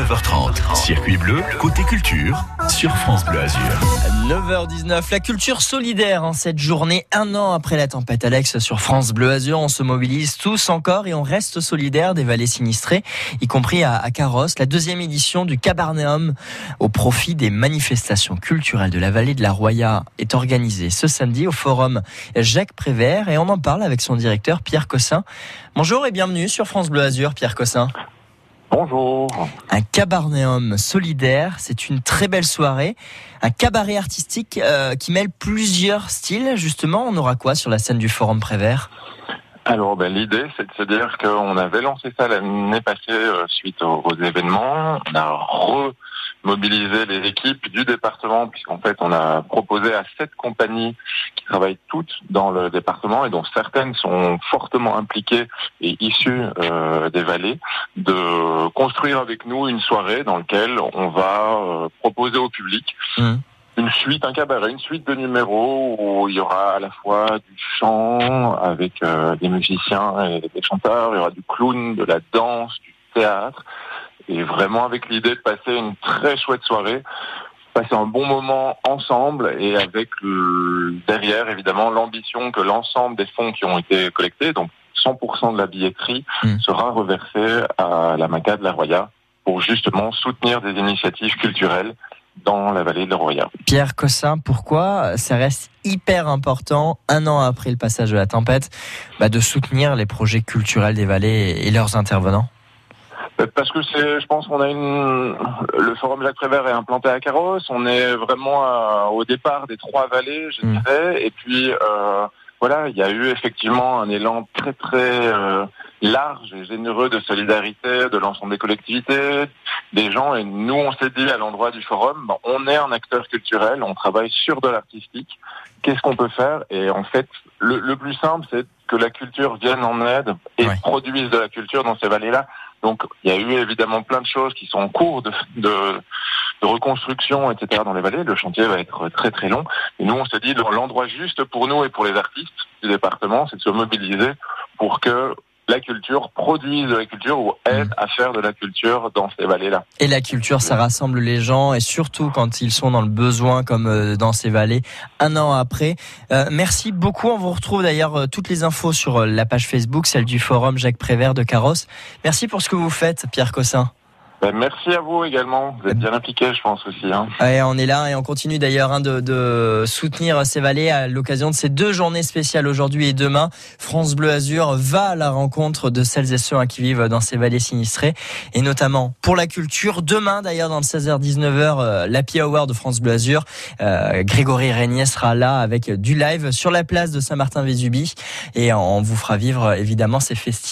9h30. Circuit bleu, côté culture, sur France Bleu Azur. 9h19, la culture solidaire en cette journée, un an après la tempête Alex sur France Bleu Azur. On se mobilise tous encore et on reste solidaire des vallées sinistrées, y compris à, Carrosse. La deuxième édition du Cabarnéum au profit des manifestations culturelles de la vallée de la Roya est organisée ce samedi au forum Jacques Prévert et on en parle avec son directeur Pierre Cossin. Bonjour et bienvenue sur France Bleu Azur, Pierre Cossin. Bonjour. Un cabarnéum solidaire, c'est une très belle soirée. Un cabaret artistique euh, qui mêle plusieurs styles. Justement, on aura quoi sur la scène du Forum Prévert? Alors, ben, l'idée, c'est de se dire qu'on avait lancé ça l'année passée euh, suite aux, aux, événements. On a remobilisé les équipes du département, puisqu'en fait, on a proposé à sept compagnies qui travaillent toutes dans le département et dont certaines sont fortement impliquées et issues euh, des vallées, de construire avec nous une soirée dans laquelle on va euh, proposer au public Mmh. une suite, un cabaret, une suite de numéros où il y aura à la fois du chant avec euh, des musiciens et des chanteurs, il y aura du clown, de la danse, du théâtre, et vraiment avec l'idée de passer une très chouette soirée, passer un bon moment ensemble et avec le- derrière évidemment l'ambition que l'ensemble des fonds qui ont été collectés, donc 100% de la billetterie, Mm. sera reversé à la MACA de la Roya pour justement soutenir des initiatives culturelles dans la vallée de la Roya. Pierre Cossin, pourquoi ça reste hyper important, un an après le passage de la tempête, bah, de soutenir les projets culturels des vallées et leurs intervenants? Parce que c'est, je pense qu'on a une, le forum Jacques Prévert est implanté à Carrosse. On est vraiment à- au départ des trois vallées, je Mm. dirais. Et puis euh, voilà, il y a eu effectivement un élan très très euh, large et généreux de solidarité de l'ensemble des collectivités, des gens. Et nous, on s'est dit à l'endroit du forum, bon, on est un acteur culturel, on travaille sur de l'artistique. Qu'est-ce qu'on peut faire? Et en fait, le, le plus simple, c'est que la culture vienne en aide et Ouais. produise de la culture dans ces vallées-là. Donc, il y a eu évidemment plein de choses qui sont en cours de, de, de reconstruction, etc. dans les vallées. Le chantier va être très très long. Et nous, on s'est dit, l'endroit juste pour nous et pour les artistes du département, c'est de se mobiliser pour que la culture produise de la culture ou aide à faire de la culture dans ces vallées-là. Et la culture, ça rassemble les gens et surtout quand ils sont dans le besoin comme euh, dans ces vallées, un an après. Euh, merci beaucoup. On vous retrouve d'ailleurs euh, toutes les infos sur la page Facebook, celle du forum Jacques Prévert de Carrosse. Merci pour ce que vous faites, Pierre Cossin. Ben, merci à vous également. Vous êtes bien impliqués, je pense aussi. Hein. Ouais, on est là et on continue d'ailleurs hein, de, de soutenir ces vallées à l'occasion de ces deux journées spéciales aujourd'hui et demain. France Bleu Azur va à la rencontre de celles et ceux hein, qui vivent dans ces vallées sinistrées et notamment pour la culture. Demain d'ailleurs dans le 16h-19h, euh, l'Happy de France Bleu Azur. Euh, Grégory Régnier sera là avec du live sur la place de Saint-Martin-Vésubie et on vous fera vivre évidemment ces festivités.